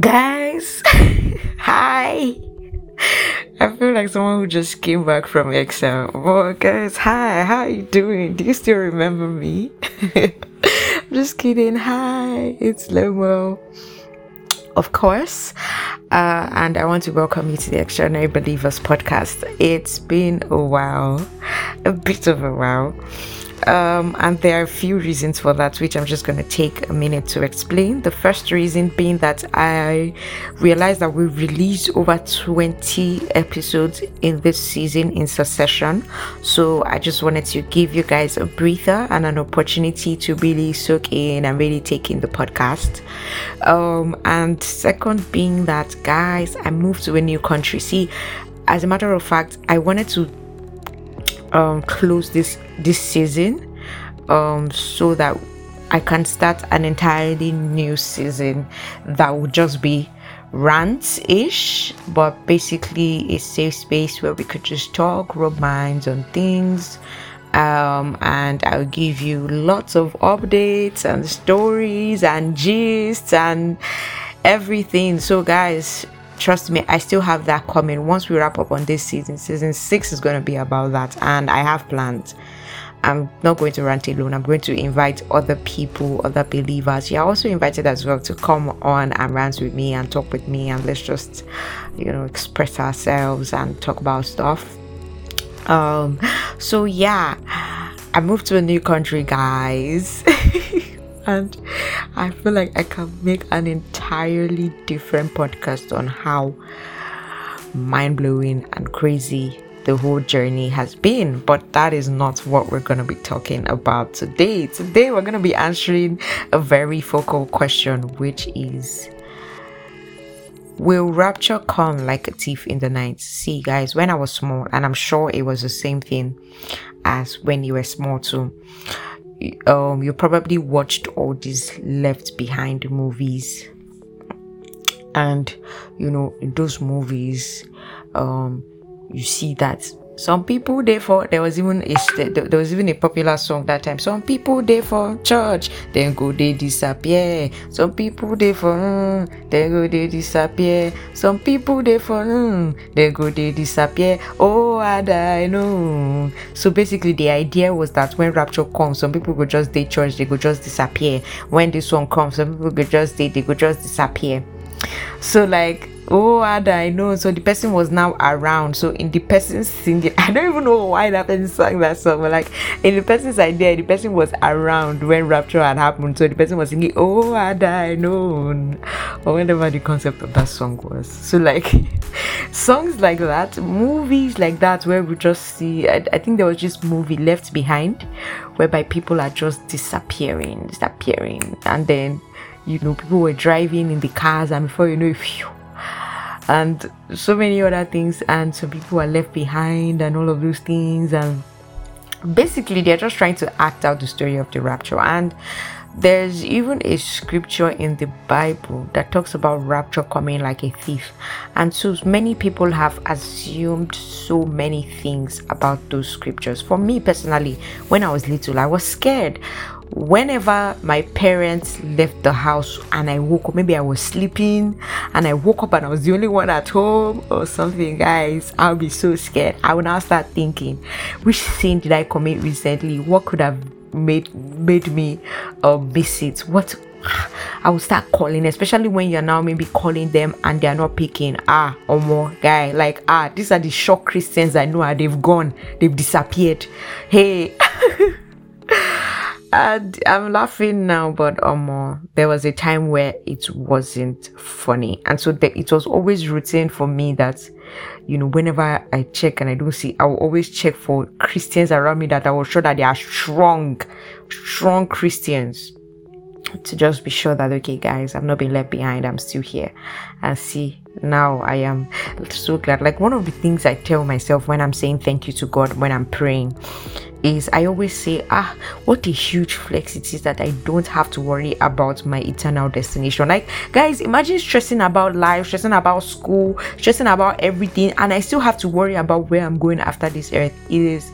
Guys, hi. I feel like someone who just came back from Excel. Oh, guys, hi. How are you doing? Do you still remember me? I'm just kidding. Hi, it's Lomo. Of course. Uh, and I want to welcome you to the Extraordinary Believers podcast. It's been a while, a bit of a while. Um, and there are a few reasons for that, which I'm just going to take a minute to explain. The first reason being that I realized that we released over 20 episodes in this season in succession. So I just wanted to give you guys a breather and an opportunity to really soak in and really take in the podcast. Um, and second being that, guys, I moved to a new country. See, as a matter of fact, I wanted to um, close this this season um, so that I can start an entirely new season that would just be rants ish, but basically a safe space where we could just talk, rub minds on things. Um, and I'll give you lots of updates and stories and gists and everything. So, guys, trust me, I still have that coming. Once we wrap up on this season, season six is going to be about that, and I have plans. I'm not going to rant alone. I'm going to invite other people, other believers. You're also invited as well to come on and rant with me and talk with me, and let's just, you know, express ourselves and talk about stuff. Um, so yeah, I moved to a new country, guys. and I feel like I can make an entirely different podcast on how mind blowing and crazy the whole journey has been. But that is not what we're going to be talking about today. Today, we're going to be answering a very focal question, which is Will rapture come like a thief in the night? See, guys, when I was small, and I'm sure it was the same thing as when you were small too um, you probably watched all these left behind movies. And you know in those movies um, you see that some people therefore there was even a there was even a popular song that time. Some people there for church then go they disappear. Some people there for mm, then go they disappear. Some people there for mm, then go they disappear. Oh and i know. So basically the idea was that when rapture comes some people go just day church they go just disappear. When this one comes some people go just day they go just disappear so like oh Ada, I know. So the person was now around. So in the person's singing, I don't even know why that person sang that song, but like in the person's idea, the person was around when rapture had happened. So the person was singing, Oh Ada, I know. Or whatever the concept of that song was. So like songs like that, movies like that, where we just see I, I think there was just movie left behind whereby people are just disappearing, disappearing, and then you know people were driving in the cars and before you know phew, and so many other things and some people are left behind and all of those things and basically they're just trying to act out the story of the rapture and there's even a scripture in the Bible that talks about rapture coming like a thief. And so many people have assumed so many things about those scriptures. For me personally, when I was little, I was scared whenever my parents left the house and I woke up, maybe I was sleeping and I woke up and I was the only one at home or something, guys, I'll be so scared. I will now start thinking, which sin did I commit recently? What could have made made me uh, miss it? What I will start calling, especially when you're now maybe calling them and they're not picking. Ah, or more guy, like ah, these are the shock Christians I know. Ah, they've gone, they've disappeared. Hey. and I'm laughing now, but um, there was a time where it wasn't funny, and so the, it was always routine for me that, you know, whenever I check and I don't see, I will always check for Christians around me that I will show that they are strong, strong Christians, to just be sure that okay, guys, I've not been left behind. I'm still here, and see now I am so glad. Like one of the things I tell myself when I'm saying thank you to God when I'm praying is I always say, ah, what a huge flex it is that I don't have to worry about my eternal destination. Like, guys, imagine stressing about life, stressing about school, stressing about everything, and I still have to worry about where I'm going after this earth. It is,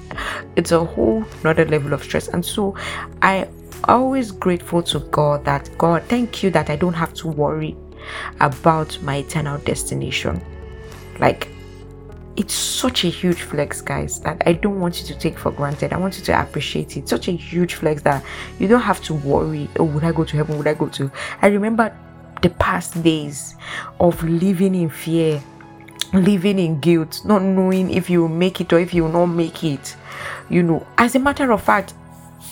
it's a whole another level of stress, and so I always grateful to God that God, thank you that I don't have to worry about my eternal destination. Like, it's such a huge flex, guys, that I don't want you to take for granted. I want you to appreciate it. Such a huge flex that you don't have to worry, oh, would I go to heaven? Would I go to? I remember the past days of living in fear, living in guilt, not knowing if you will make it or if you will not make it. You know, as a matter of fact,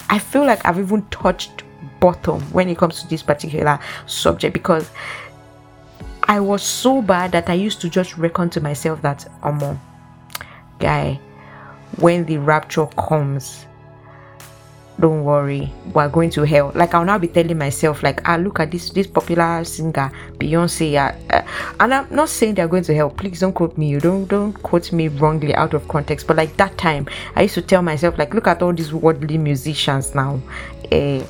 I feel like I've even touched bottom when it comes to this particular subject because I was so bad that I used to just reckon to myself that, um, guy, when the rapture comes, don't worry, we're going to hell. Like I'll now be telling myself, like, ah, look at this this popular singer, Beyonce. Uh, uh, and I'm not saying they're going to hell. Please don't quote me. You don't don't quote me wrongly out of context. But like that time, I used to tell myself, like, look at all these worldly musicians now. Uh,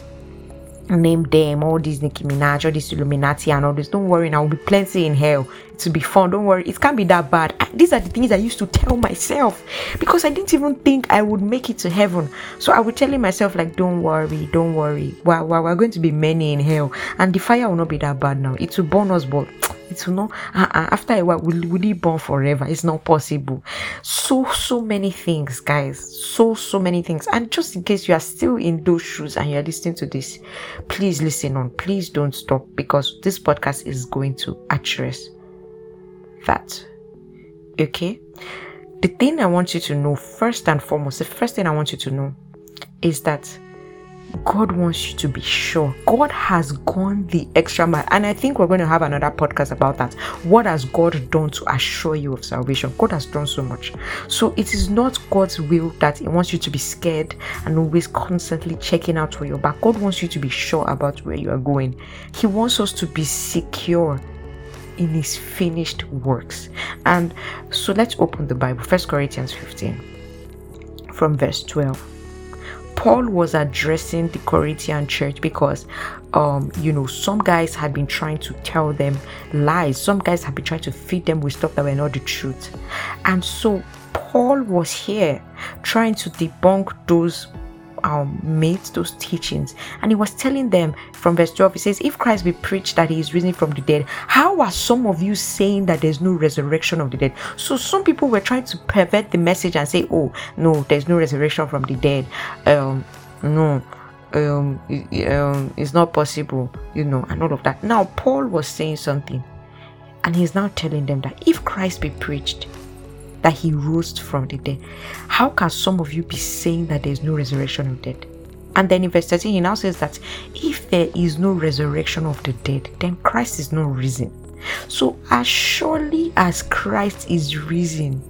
name them, all these Nicki Minaj, all these Illuminati and all this. Don't worry, now will be plenty in hell. It will be fun. Don't worry, it can't be that bad. These are the things I used to tell myself because I didn't even think I would make it to heaven. So I would telling myself like, don't worry, don't worry. We're, we're, we're going to be many in hell, and the fire will not be that bad now. It will burn us, but it will not uh-uh. after a while will, will it burn forever? It's not possible. So so many things guys. So so many things. And just in case you are still in those shoes and you're listening to this please listen on. Please don't stop because this podcast is going to address that. Okay? The thing i want you to know first and foremost the first thing i want you to know is that God wants you to be sure. God has gone the extra mile. And I think we're going to have another podcast about that. What has God done to assure you of salvation? God has done so much. So it is not God's will that He wants you to be scared and always constantly checking out for your back. God wants you to be sure about where you are going. He wants us to be secure in his finished works. And so let's open the Bible, First Corinthians 15 from verse 12. Paul was addressing the Corinthian church because, um, you know, some guys had been trying to tell them lies. Some guys had been trying to feed them with stuff that were not the truth. And so Paul was here trying to debunk those um, made those teachings. And he was telling them from verse 12, he says, If Christ be preached that he is risen from the dead, how are some of you saying that there's no resurrection of the dead? So some people were trying to pervert the message and say, Oh, no, there's no resurrection from the dead. Um, no. Um, um, it's not possible, you know, and all of that. Now, Paul was saying something, and he's now telling them that if Christ be preached, that he rose from the dead. How can some of you be saying that there is no resurrection of the dead? And then in verse 13, he now says that if there is no resurrection of the dead, then Christ is not risen. So, as surely as Christ is risen,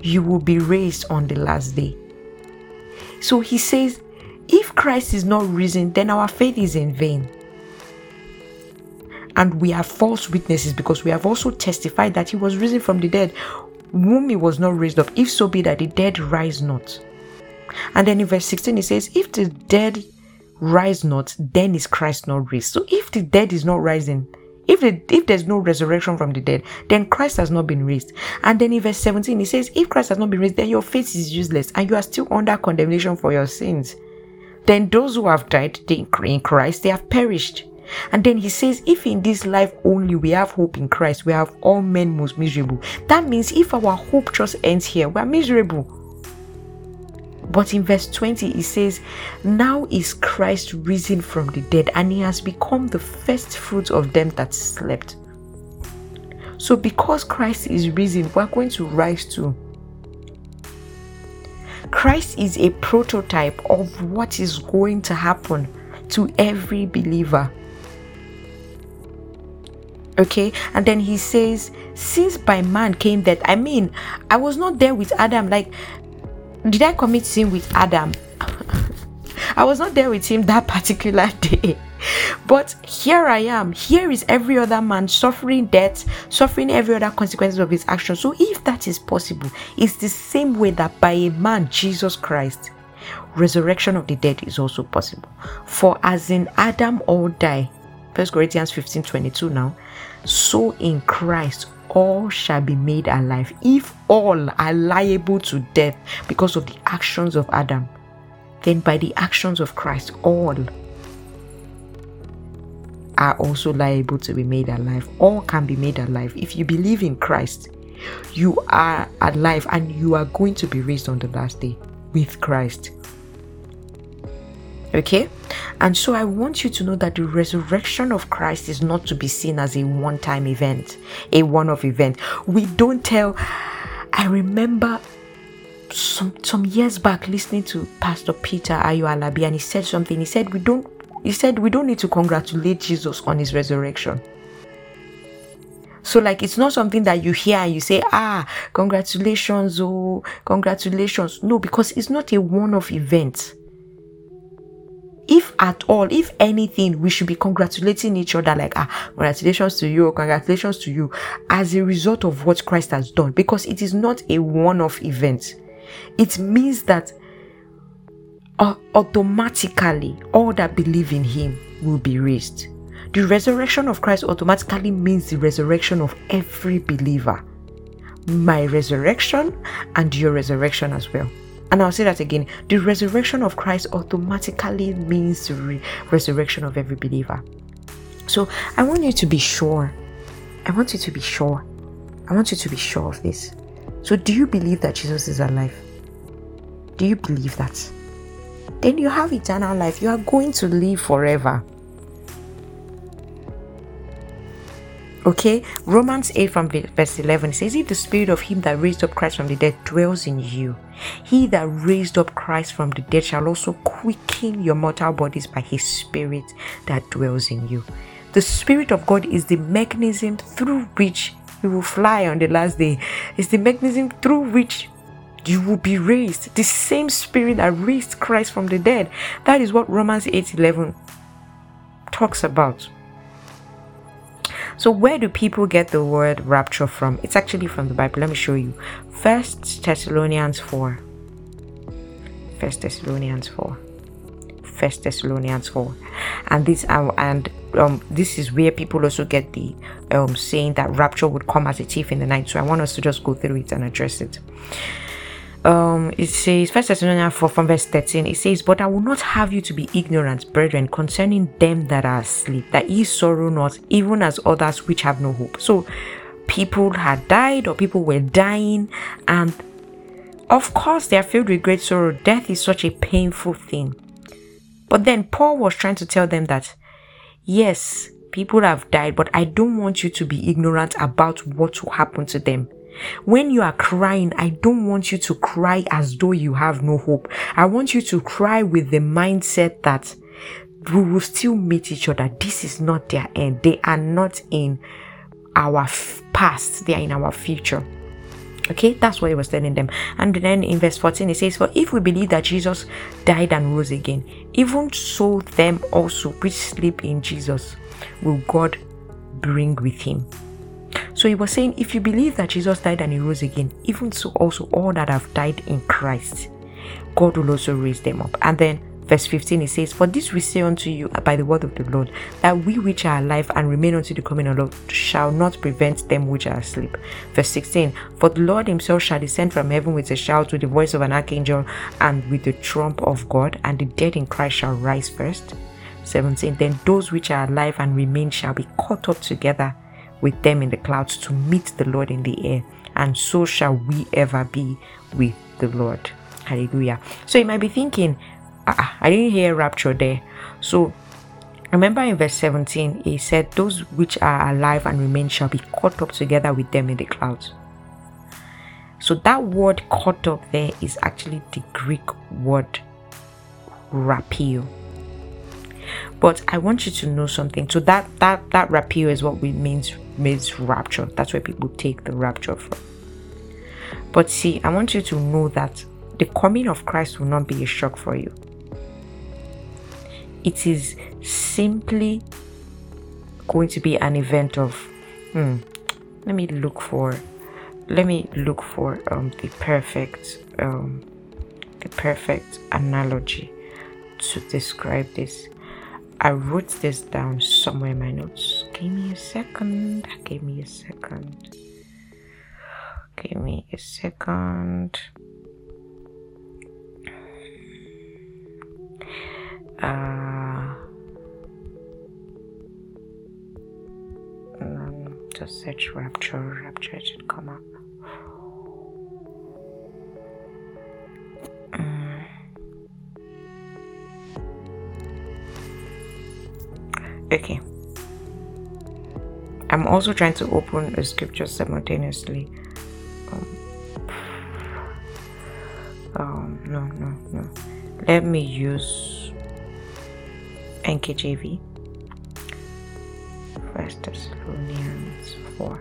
you will be raised on the last day. So he says, if Christ is not risen, then our faith is in vain. And we are false witnesses because we have also testified that he was risen from the dead whom he was not raised up, if so be that the dead rise not. And then in verse 16 it says, If the dead rise not, then is Christ not raised. So if the dead is not rising, if the, if there's no resurrection from the dead, then Christ has not been raised. And then in verse 17 it says, If Christ has not been raised, then your faith is useless and you are still under condemnation for your sins. Then those who have died in Christ, they have perished. And then he says, if in this life only we have hope in Christ, we have all men most miserable. That means if our hope just ends here, we're miserable. But in verse 20, he says, Now is Christ risen from the dead, and he has become the first fruits of them that slept. So, because Christ is risen, we're going to rise too. Christ is a prototype of what is going to happen to every believer. Okay, and then he says, Since by man came death, I mean, I was not there with Adam. Like, did I commit sin with Adam? I was not there with him that particular day. But here I am. Here is every other man suffering death, suffering every other consequences of his actions. So, if that is possible, it's the same way that by a man, Jesus Christ, resurrection of the dead is also possible. For as in Adam all die, First Corinthians 15 22 now, so in Christ all shall be made alive. If all are liable to death because of the actions of Adam, then by the actions of Christ, all are also liable to be made alive. All can be made alive. If you believe in Christ, you are alive and you are going to be raised on the last day with Christ. Okay? And so I want you to know that the resurrection of Christ is not to be seen as a one time event, a one off event. We don't tell. I remember some some years back listening to Pastor Peter Ayo Alabi and he said something. He said we don't he said we don't need to congratulate Jesus on his resurrection. So, like, it's not something that you hear and you say, ah, congratulations, oh, congratulations. No, because it's not a one off event. If at all, if anything, we should be congratulating each other, like, ah, congratulations to you, congratulations to you, as a result of what Christ has done, because it is not a one off event. It means that uh, automatically all that believe in Him will be raised. The resurrection of Christ automatically means the resurrection of every believer. My resurrection and your resurrection as well. And I'll say that again. The resurrection of Christ automatically means the re- resurrection of every believer. So I want you to be sure. I want you to be sure. I want you to be sure of this. So, do you believe that Jesus is alive? Do you believe that? Then you have eternal life. You are going to live forever. Okay, Romans 8 from verse 11 says, If the spirit of him that raised up Christ from the dead dwells in you, he that raised up Christ from the dead shall also quicken your mortal bodies by his spirit that dwells in you. The spirit of God is the mechanism through which you will fly on the last day, it's the mechanism through which you will be raised. The same spirit that raised Christ from the dead. That is what Romans 8 11 talks about. So where do people get the word rapture from? It's actually from the Bible. Let me show you. First Thessalonians 4. First Thessalonians 4. First Thessalonians 4. And this uh, and um, this is where people also get the um, saying that rapture would come as a thief in the night. So I want us to just go through it and address it um it says first thessalonians 4 from verse 13 it says but i will not have you to be ignorant brethren concerning them that are asleep that ye sorrow not even as others which have no hope. So people had died or people were dying and of course they are filled with great sorrow. Death is such a painful thing. But then paul was trying to tell them that yes people have died but i don't want you to be ignorant about what will happen to them when you are crying, I don't want you to cry as though you have no hope. I want you to cry with the mindset that we will still meet each other. This is not their end. They are not in our f- past, they are in our future. Okay, that's what he was telling them. And then in verse 14, it says, For if we believe that Jesus died and rose again, even so them also which sleep in Jesus will God bring with him. So he was saying, if you believe that Jesus died and he rose again, even so also all that have died in Christ, God will also raise them up. And then verse 15 it says, For this we say unto you uh, by the word of the Lord, that we which are alive and remain unto the coming of the Lord shall not prevent them which are asleep. Verse 16, For the Lord himself shall descend from heaven with a shout, with the voice of an archangel, and with the trump of God, and the dead in Christ shall rise first. 17, Then those which are alive and remain shall be caught up together with them in the clouds to meet the Lord in the air, and so shall we ever be with the Lord. Hallelujah. So you might be thinking, ah, I didn't hear rapture there. So remember in verse 17, he said, Those which are alive and remain shall be caught up together with them in the clouds. So that word caught up there is actually the Greek word rapio. But I want you to know something. So that that that rapture is what we means means rapture. That's where people take the rapture from. But see, I want you to know that the coming of Christ will not be a shock for you. It is simply going to be an event of hmm, let me look for let me look for um the perfect um the perfect analogy to describe this I wrote this down somewhere in my notes. Give me a second. Give me a second. Give me a second. Uh, mm, um, just search rapture. Rapture should come up. Okay. I'm also trying to open a scripture simultaneously. Um, um no, no, no. Let me use NKJV. First Thessalonians 4.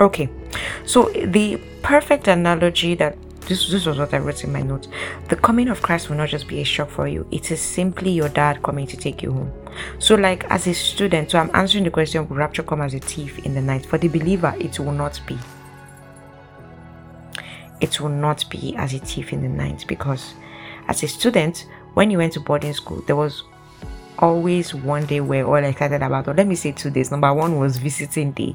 Okay, so the perfect analogy that this, this was what I wrote in my notes. The coming of Christ will not just be a shock for you, it is simply your dad coming to take you home. So, like as a student, so I'm answering the question will rapture come as a thief in the night? For the believer, it will not be. It will not be as a thief in the night because as a student, when you went to boarding school, there was always one day we're all excited about or let me say two days number one was visiting day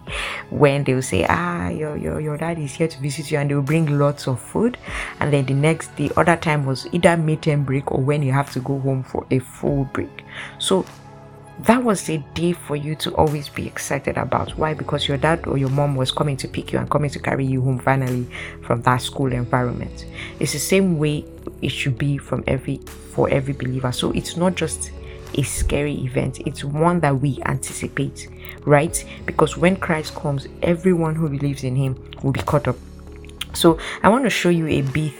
when they'll say ah your, your your dad is here to visit you and they'll bring lots of food and then the next the other time was either midterm break or when you have to go home for a full break so that was a day for you to always be excited about. Why? Because your dad or your mom was coming to pick you and coming to carry you home finally from that school environment. It's the same way it should be from every for every believer. So it's not just a scary event, it's one that we anticipate, right? Because when Christ comes, everyone who believes in him will be caught up. So I want to show you a bit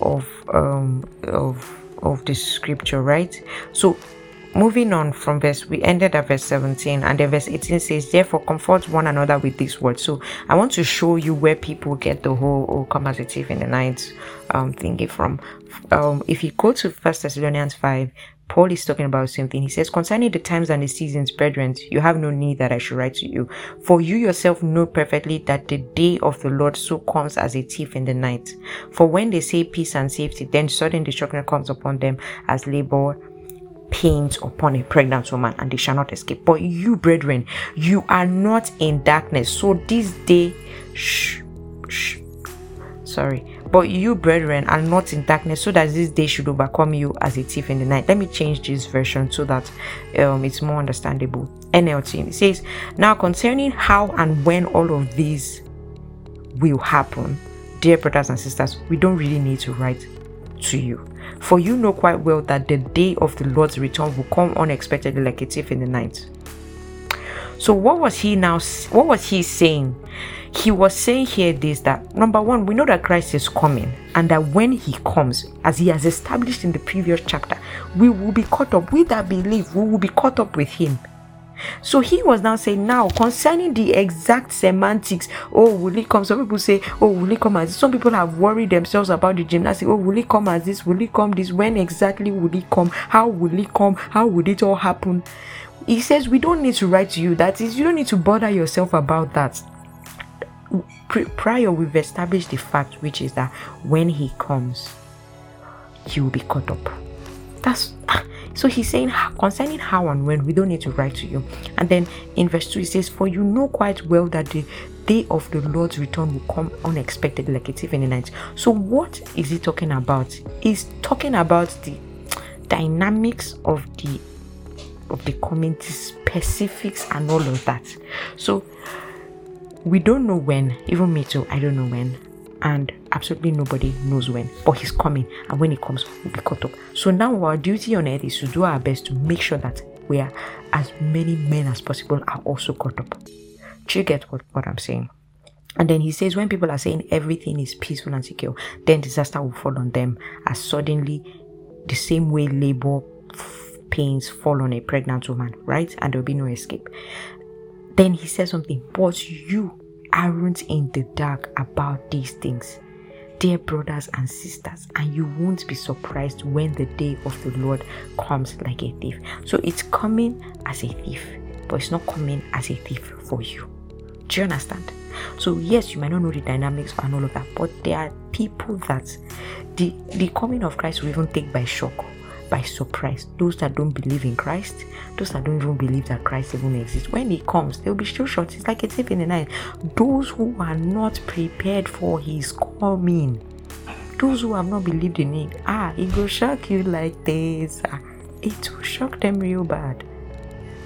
of um of of the scripture, right? So moving on from verse we ended at verse 17 and then verse 18 says therefore comfort one another with this word so i want to show you where people get the whole oh come as a thief in the night um thinking from um if you go to first thessalonians 5 Paul is talking about the same thing. He says, Concerning the times and the seasons, brethren, you have no need that I should write to you. For you yourself know perfectly that the day of the Lord so comes as a thief in the night. For when they say peace and safety, then sudden destruction comes upon them as labor pains upon a pregnant woman, and they shall not escape. But you, brethren, you are not in darkness. So this day, shh, shh, sorry but you, brethren, are not in darkness, so that this day should overcome you as a thief in the night. Let me change this version so that um, it's more understandable. NLT it says, Now concerning how and when all of these will happen, dear brothers and sisters, we don't really need to write to you. For you know quite well that the day of the Lord's return will come unexpectedly like a thief in the night. So what was he now what was he saying? He was saying here this that number one, we know that Christ is coming, and that when he comes, as he has established in the previous chapter, we will be caught up. with that belief, we will be caught up with him. So he was now saying, now concerning the exact semantics, oh, will he come? Some people say, oh, will he come as this? Some people have worried themselves about the gymnastics. Oh, will he come as this? Will he come this? When exactly will he come? How will he come? How would it all happen? He says, we don't need to write to you. That is, you don't need to bother yourself about that prior we've established the fact which is that when he comes he will be caught up. That's ah, so he's saying concerning how and when we don't need to write to you. And then in verse 2 he says for you know quite well that the day of the lord's return will come unexpectedly like a thief in the night. So what is he talking about? He's talking about the dynamics of the of the coming specifics and all of that. So we don't know when, even me too, I don't know when. And absolutely nobody knows when. But he's coming. And when he comes, we'll be caught up. So now our duty on earth is to do our best to make sure that we are as many men as possible are also caught up. Do you get what, what I'm saying? And then he says, when people are saying everything is peaceful and secure, then disaster will fall on them as suddenly the same way labor pains fall on a pregnant woman, right? And there'll be no escape. Then he said something, but you aren't in the dark about these things, dear brothers and sisters, and you won't be surprised when the day of the Lord comes like a thief. So it's coming as a thief, but it's not coming as a thief for you. Do you understand? So yes, you might not know the dynamics and all of that, but there are people that the the coming of Christ will even take by shock by surprise. Those that don't believe in Christ, those that don't even believe that Christ even exists, when He comes, they'll be still short. It's like a thief in the night. Those who are not prepared for His coming, those who have not believed in it, ah, it will shock you like this. Ah, it will shock them real bad.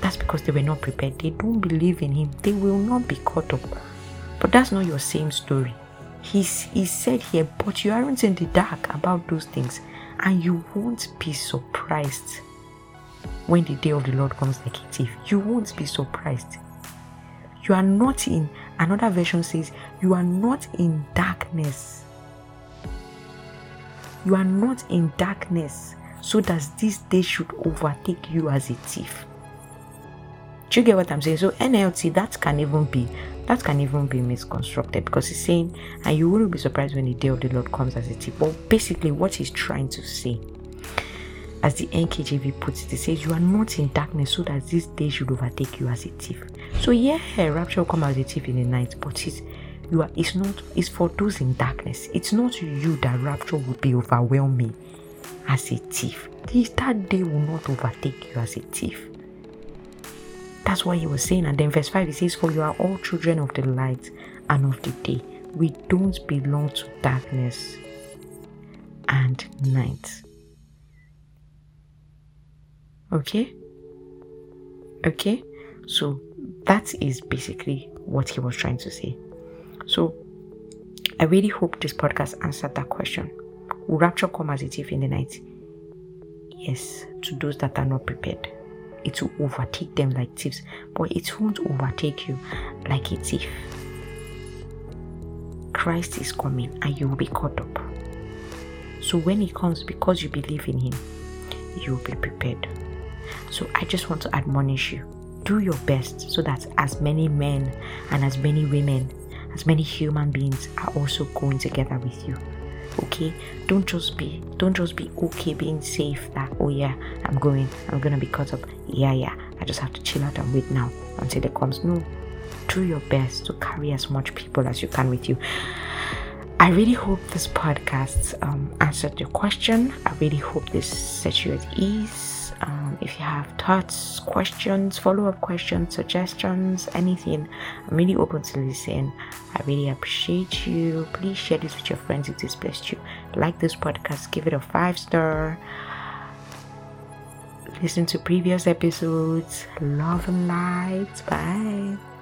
That's because they were not prepared. They don't believe in him. They will not be caught up. But that's not your same story. He's he said here, but you aren't in the dark about those things, and you won't be surprised when the day of the Lord comes like a thief. You won't be surprised. You are not in another version says, You are not in darkness. You are not in darkness, so that this day should overtake you as a thief. Do you get what I'm saying? So NLT that can even be that can even be misconstructed because he's saying, and you wouldn't be surprised when the day of the Lord comes as a thief. But basically, what he's trying to say, as the NKJV puts it, he says, You are not in darkness so that this day should overtake you as a thief. So yeah, rapture will come as a thief in the night, but it's you are it's not it's for those in darkness. It's not you that rapture will be overwhelming as a thief. This that day will not overtake you as a thief. That's what he was saying. And then verse 5 he says, For you are all children of the light and of the day. We don't belong to darkness and night. Okay? Okay? So that is basically what he was trying to say. So I really hope this podcast answered that question. Will rapture come as a thief in the night? Yes, to those that are not prepared it will overtake them like thieves, but it won't overtake you like a thief. Christ is coming and you will be caught up. So when he comes, because you believe in him, you will be prepared. So I just want to admonish you do your best so that as many men and as many women, as many human beings are also going together with you okay? Don't just be don't just be okay being safe that oh yeah i'm going i'm gonna be caught up. Yeah yeah i just have to chill out and wait now until it comes. No do your best to carry as much people as you can with you. I really hope this podcast um, answered your question. I really hope this set you at ease um, if you have thoughts, questions, follow up questions, suggestions, anything, I'm really open to listen. I really appreciate you. Please share this with your friends if this blessed you. Like this podcast, give it a five star. Listen to previous episodes. Love and light. Bye.